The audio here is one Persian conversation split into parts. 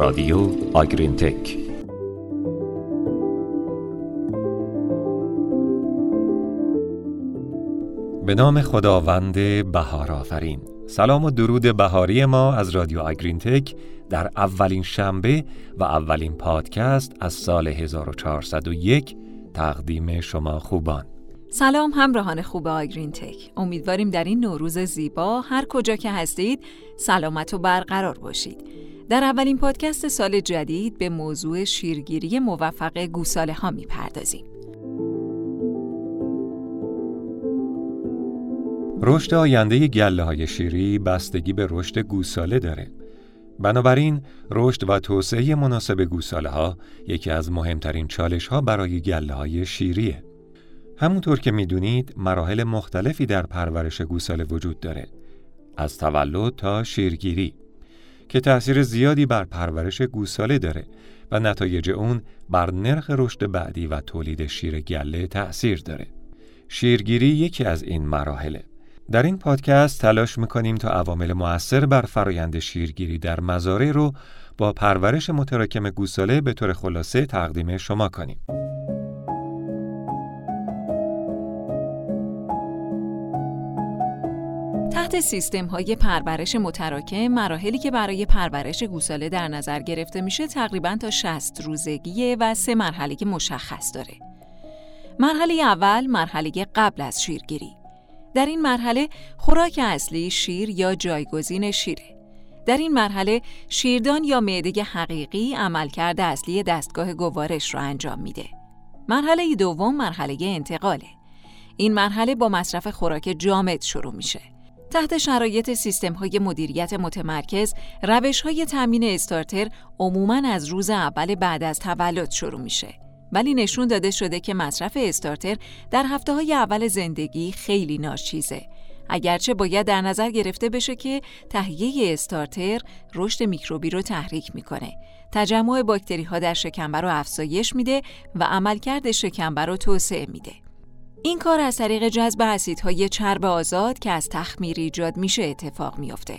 رادیو آگرین تک به نام خداوند بهار آفرین سلام و درود بهاری ما از رادیو آگرین تک در اولین شنبه و اولین پادکست از سال 1401 تقدیم شما خوبان. سلام همراهان خوب آگرین تک امیدواریم در این نوروز زیبا هر کجا که هستید سلامت و برقرار باشید. در اولین پادکست سال جدید به موضوع شیرگیری موفق گوساله ها می پردازیم. رشد آینده گله های شیری بستگی به رشد گوساله داره. بنابراین رشد و توسعه مناسب گوساله ها یکی از مهمترین چالش ها برای گله های شیریه. همونطور که می‌دونید مراحل مختلفی در پرورش گوساله وجود داره. از تولد تا شیرگیری. که تأثیر زیادی بر پرورش گوساله داره و نتایج اون بر نرخ رشد بعدی و تولید شیر گله تأثیر داره. شیرگیری یکی از این مراحله. در این پادکست تلاش می‌کنیم تا عوامل مؤثر بر فرایند شیرگیری در مزارع رو با پرورش متراکم گوساله به طور خلاصه تقدیم شما کنیم. تحت سیستم های پرورش متراکم مراحلی که برای پرورش گوساله در نظر گرفته میشه تقریبا تا 60 روزگیه و سه مرحله مشخص داره. مرحله اول مرحله قبل از شیرگیری. در این مرحله خوراک اصلی شیر یا جایگزین شیره. در این مرحله شیردان یا معده حقیقی عملکرد اصلی دستگاه گوارش را انجام میده. مرحله دوم مرحله انتقاله. این مرحله با مصرف خوراک جامد شروع میشه. تحت شرایط سیستم های مدیریت متمرکز، روش های تامین استارتر عموماً از روز اول بعد از تولد شروع میشه. ولی نشون داده شده که مصرف استارتر در هفته های اول زندگی خیلی ناچیزه. اگرچه باید در نظر گرفته بشه که تهیه استارتر رشد میکروبی رو تحریک می‌کنه. تجمع باکتری ها در شکمبر رو افزایش میده و عملکرد شکمبر رو توسعه میده. این کار از طریق جذب اسیدهای چرب آزاد که از تخمیر ایجاد میشه اتفاق میافته.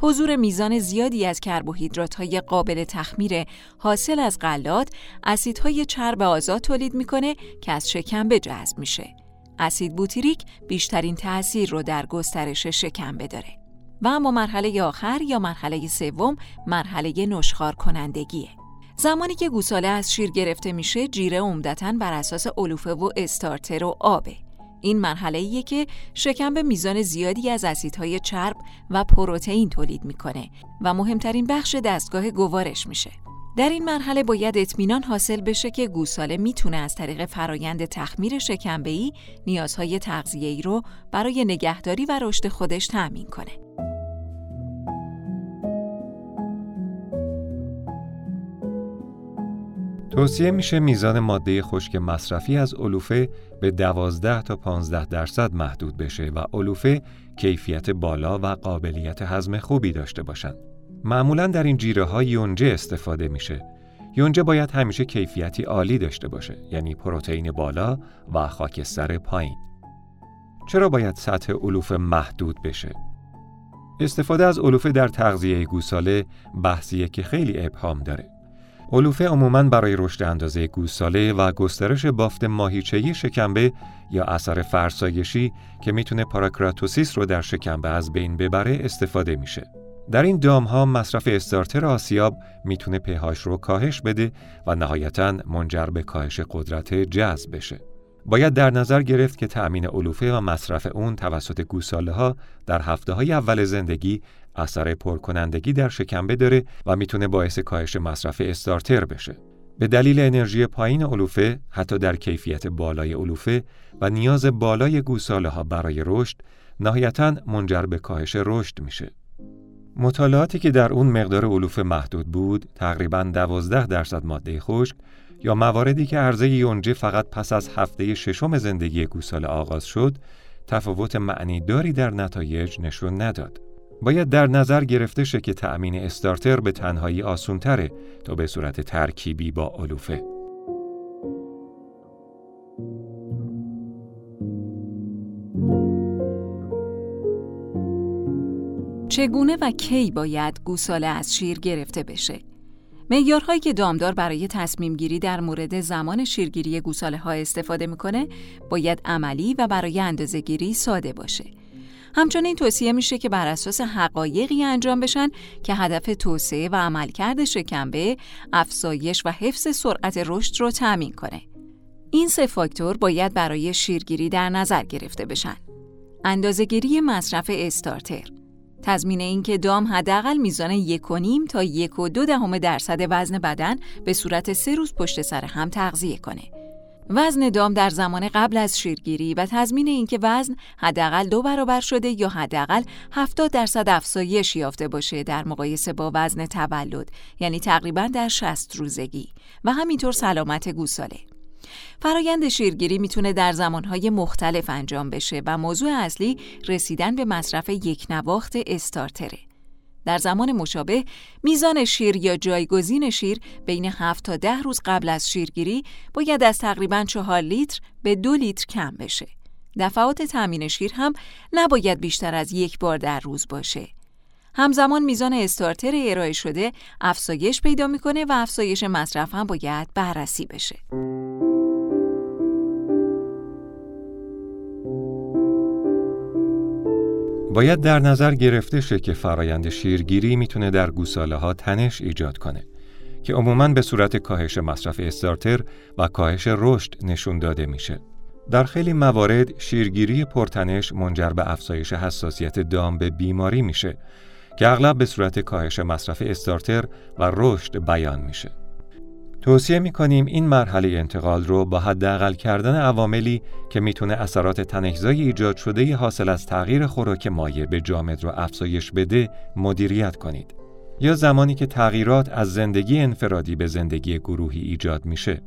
حضور میزان زیادی از کربوهیدرات های قابل تخمیر حاصل از غلات اسیدهای چرب آزاد تولید می‌کنه که از شکمبه جذب میشه. اسید بوتیریک بیشترین تاثیر رو در گسترش شکمبه داره. و اما مرحله آخر یا مرحله سوم مرحله نشخار کنندگیه. زمانی که گوساله از شیر گرفته میشه جیره عمدتا بر اساس علوفه و استارتر و آبه این مرحله ایه که شکم به میزان زیادی از اسیدهای چرب و پروتئین تولید می‌کنه و مهمترین بخش دستگاه گوارش میشه در این مرحله باید اطمینان حاصل بشه که گوساله می‌تونه از طریق فرایند تخمیر شکمبه‌ای نیازهای تغذیه‌ای رو برای نگهداری و رشد خودش تأمین کنه. توصیه میشه میزان ماده خشک مصرفی از علوفه به 12 تا 15 درصد محدود بشه و علوفه کیفیت بالا و قابلیت هضم خوبی داشته باشند. معمولا در این جیره ها یونجه استفاده میشه. یونجه باید همیشه کیفیتی عالی داشته باشه یعنی پروتئین بالا و خاکستر پایین. چرا باید سطح علوفه محدود بشه؟ استفاده از علوفه در تغذیه گوساله بحثیه که خیلی ابهام داره. علوفه عموماً برای رشد اندازه گوساله و گسترش بافت ماهیچه‌ای شکمبه یا اثر فرسایشی که می‌تونه پاراکراتوسیس رو در شکمبه از بین ببره استفاده میشه. در این دام ها مصرف استارتر آسیاب می‌تونه پهاش رو کاهش بده و نهایتا منجر به کاهش قدرت جذب بشه. باید در نظر گرفت که تأمین علوفه و مصرف اون توسط گوساله ها در هفته های اول زندگی اثر پرکنندگی در شکمبه داره و می‌تونه باعث کاهش مصرف استارتر بشه. به دلیل انرژی پایین علوفه حتی در کیفیت بالای علوفه و نیاز بالای گوساله ها برای رشد نهایتا منجر به کاهش رشد میشه. مطالعاتی که در اون مقدار علوفه محدود بود تقریبا 12 درصد ماده خشک یا مواردی که عرضه یونجه فقط پس از هفته ششم زندگی گوساله آغاز شد تفاوت معنی داری در نتایج نشون نداد. باید در نظر گرفته شه که تأمین استارتر به تنهایی آسونتره تا به صورت ترکیبی با علوفه. چگونه و کی باید گوساله از شیر گرفته بشه؟ معیارهایی که دامدار برای تصمیم گیری در مورد زمان شیرگیری گوساله ها استفاده می‌کنه باید عملی و برای اندازه گیری ساده باشه. همچنین توصیه میشه که بر اساس حقایقی انجام بشن که هدف توسعه و عملکرد شکمبه، افزایش و حفظ سرعت رشد رو تأمین کنه. این سه فاکتور باید برای شیرگیری در نظر گرفته بشن. اندازهگیری مصرف استارتر تضمین اینکه دام حداقل میزان یک و نیم تا یک و دو دهم درصد وزن بدن به صورت سه روز پشت سر هم تغذیه کنه. وزن دام در زمان قبل از شیرگیری و تضمین اینکه وزن حداقل دو برابر شده یا حداقل 70 درصد افزایش یافته باشه در مقایسه با وزن تولد یعنی تقریبا در 60 روزگی و همینطور سلامت گوساله. فرایند شیرگیری می‌تونه در زمانهای مختلف انجام بشه و موضوع اصلی رسیدن به مصرف یک نواخت استارتره. در زمان مشابه میزان شیر یا جایگزین شیر بین 7 تا 10 روز قبل از شیرگیری باید از تقریبا 4 لیتر به 2 لیتر کم بشه. دفعات تامین شیر هم نباید بیشتر از یک بار در روز باشه. همزمان میزان استارتر ارائه شده افزایش پیدا می‌کنه و افزایش مصرف هم باید بررسی بشه. باید در نظر گرفته شه که فرایند شیرگیری می‌تونه در گوساله ها تنش ایجاد کنه که عموماً به صورت کاهش مصرف استارتر و کاهش رشد نشون داده میشه. در خیلی موارد شیرگیری پرتنش منجر به افزایش حساسیت دام به بیماری میشه که اغلب به صورت کاهش مصرف استارتر و رشد بیان میشه. توصیه می‌کنیم این مرحله انتقال رو با حداقل کردن عواملی که می‌تونه اثرات تنکزای ایجاد شده حاصل از تغییر خوراک مایع به جامد رو افزایش بده مدیریت کنید. یا زمانی که تغییرات از زندگی انفرادی به زندگی گروهی ایجاد میشه.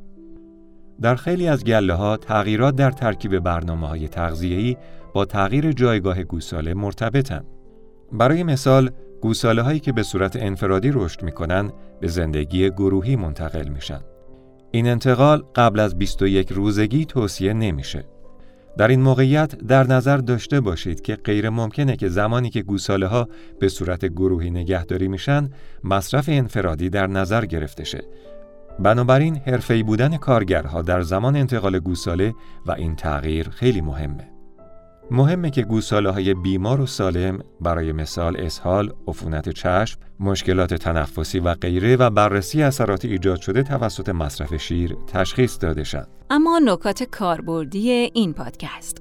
در خیلی از گله ها تغییرات در ترکیب برنامه های تغذیه‌ای با تغییر جایگاه گوساله مرتبطن. برای مثال گوساله هایی که به صورت انفرادی رشد می‌کنن به زندگی گروهی منتقل میشن. این انتقال قبل از 21 روزگی توصیه نمیشه. در این موقعیت در نظر داشته باشید که غیر ممکنه که زمانی که گوساله ها به صورت گروهی نگهداری میشن مصرف انفرادی در نظر گرفته شه. بنابراین حرفه‌ای بودن کارگرها در زمان انتقال گوساله و این تغییر خیلی مهمه. مهمه که گوساله های بیمار و سالم برای مثال اسهال، عفونت چشم، مشکلات تنفسی و غیره و بررسی اثرات ایجاد شده توسط مصرف شیر تشخیص داده شد. اما نکات کاربردی این پادکست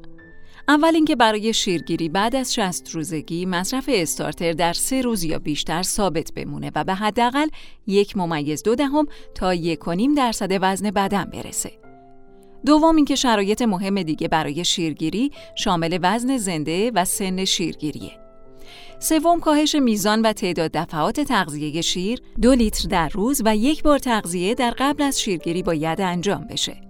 اول اینکه برای شیرگیری بعد از 60 روزگی مصرف استارتر در سه روز یا بیشتر ثابت بمونه و به حداقل یک ممیز دو دهم تا یک و نیم درصد وزن بدن برسه. دوم اینکه شرایط مهم دیگه برای شیرگیری شامل وزن زنده و سن شیرگیریه. سوم کاهش میزان و تعداد دفعات تغذیه شیر دو لیتر در روز و یک بار تغذیه در قبل از شیرگیری باید انجام بشه.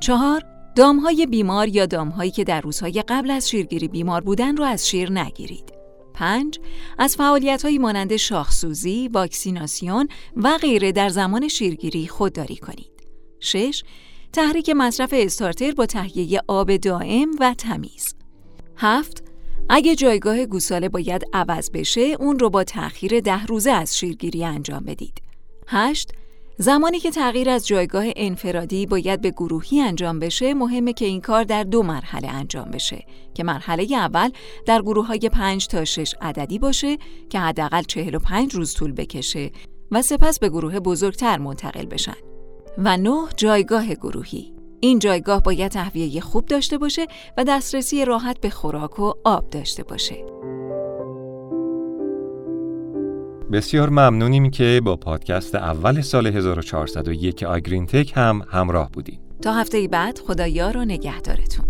چهار دامهای بیمار یا دامهایی که در روزهای قبل از شیرگیری بیمار بودن رو از شیر نگیرید. پنج از فعالیت های مانند شاخسوزی، واکسیناسیون و غیره در زمان شیرگیری خودداری کنید. 6. تحریک مصرف استارتر با تهیه آب دائم و تمیز. هفت اگه جایگاه گوساله باید عوض بشه اون رو با تأخیر ده روزه از شیرگیری انجام بدید. هشت زمانی که تغییر از جایگاه انفرادی باید به گروهی انجام بشه مهمه که این کار در دو مرحله انجام بشه که مرحله اول در گروه های 5 تا 6 عددی باشه که حداقل 45 روز طول بکشه و سپس به گروه بزرگتر منتقل بشن و نه جایگاه گروهی. این جایگاه باید تهویه خوب داشته باشه و دسترسی راحت به خوراک و آب داشته باشه. بسیار ممنونیم که با پادکست اول سال 1401 آگرین تک هم همراه بودیم تا هفته بعد خدایا رو نگهدارتون.